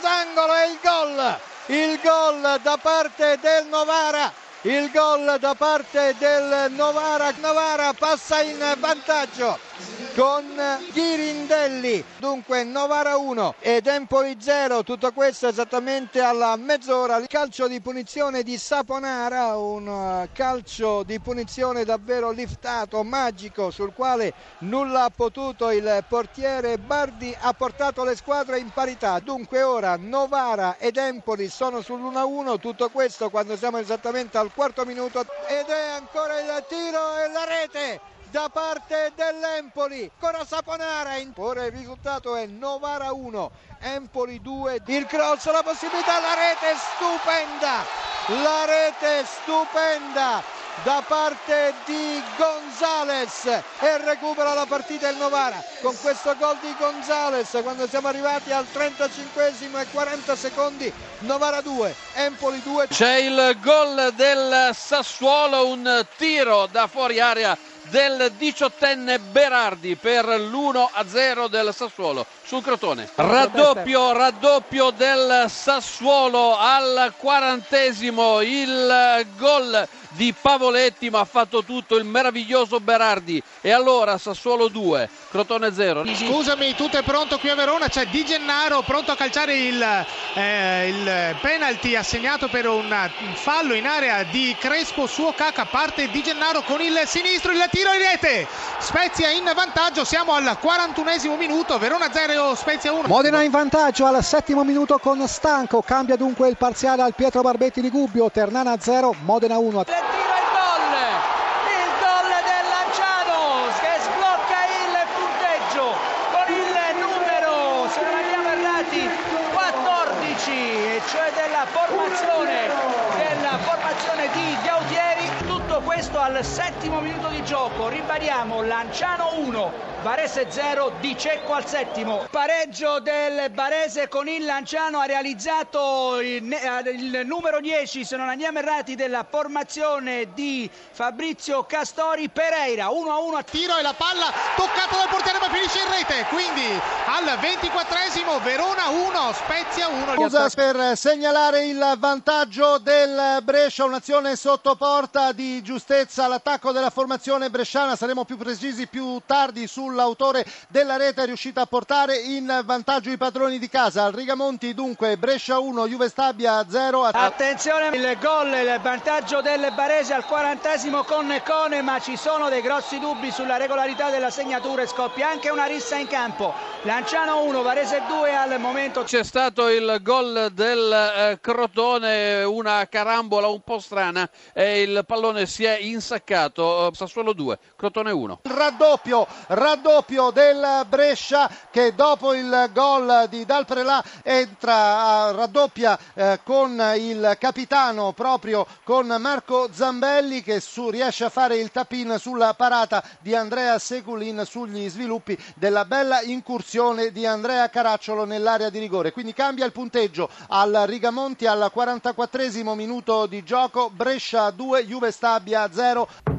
l'angolo e il gol! Il gol da parte del Novara il gol da parte del Novara. Novara passa in vantaggio con Ghirindelli. Dunque Novara 1 ed Empoli 0. Tutto questo esattamente alla mezz'ora. Il calcio di punizione di Saponara, un calcio di punizione davvero liftato, magico, sul quale nulla ha potuto il portiere Bardi ha portato le squadre in parità. Dunque ora Novara ed Empoli sono sull'1-1. Tutto questo quando siamo esattamente al quarto minuto ed è ancora il tiro e la rete da parte dell'Empoli. Ancora Saponara ora il risultato è Novara 1 Empoli 2 il cross la possibilità la rete stupenda. La rete stupenda da parte di Gonzales e recupera la partita il Novara. Con questo gol di Gonzales quando siamo arrivati al 35 e 40 secondi Novara 2 Empoli 2 c'è il gol del Sassuolo un tiro da fuori area del diciottenne Berardi per l'1-0 del Sassuolo sul Crotone. Raddoppio, raddoppio del Sassuolo al quarantesimo, il gol di Pavoletti ma ha fatto tutto il meraviglioso Berardi. E allora Sassuolo 2 Crotone 0 scusami tutto è pronto qui a Verona? C'è Di Gennaro pronto a calciare il, eh, il penalty assegnato per un fallo in area di Crespo suo caca parte Di Gennaro con il sinistro il tiro in rete. Spezia in vantaggio siamo al 41esimo minuto Verona 0 Spezia 1 Modena in vantaggio al settimo minuto con Stanco cambia dunque il parziale al Pietro Barbetti di Gubbio Ternana 0 Modena 1 cioè della formazione, della formazione di Gaudieri. Tutto questo al settimo minuto di gioco. Ribadiamo Lanciano 1, Varese 0, Di Cecco al settimo. Pareggio del Varese con il Lanciano ha realizzato il, il numero 10, se non andiamo errati, della formazione di Fabrizio Castori Pereira. 1 a 1 a tiro e la palla toccata dal portiere ma finisce in rete. Quindi al 24esimo Verona 1, Spezia 1. Scusa per segnalare il vantaggio del Brescia, un'azione sotto porta di giustezza all'attacco della formazione bresciana. Saremo più precisi più tardi sul l'autore della rete è riuscito a portare in vantaggio i padroni di casa. Al Rigamonti dunque Brescia 1, Juve Stabia 0. Attenzione il gol, il vantaggio del Barese al quarantesimo con Cone, ma ci sono dei grossi dubbi sulla regolarità della segnatura e scoppia anche una rissa in campo. Lanciano 1, Varese 2 al momento. C'è stato il gol del eh, Crotone, una carambola un po' strana e il pallone si è insaccato. Sassuolo 2, Crotone 1. Raddoppio, raddoppio raddoppio del Brescia che dopo il gol di Dalprelà entra, raddoppia eh, con il capitano proprio con Marco Zambelli che su, riesce a fare il tapin sulla parata di Andrea Seculin sugli sviluppi della bella incursione di Andrea Caracciolo nell'area di rigore. Quindi cambia il punteggio al Rigamonti al 44 minuto di gioco, Brescia 2, Juve Stabia 0.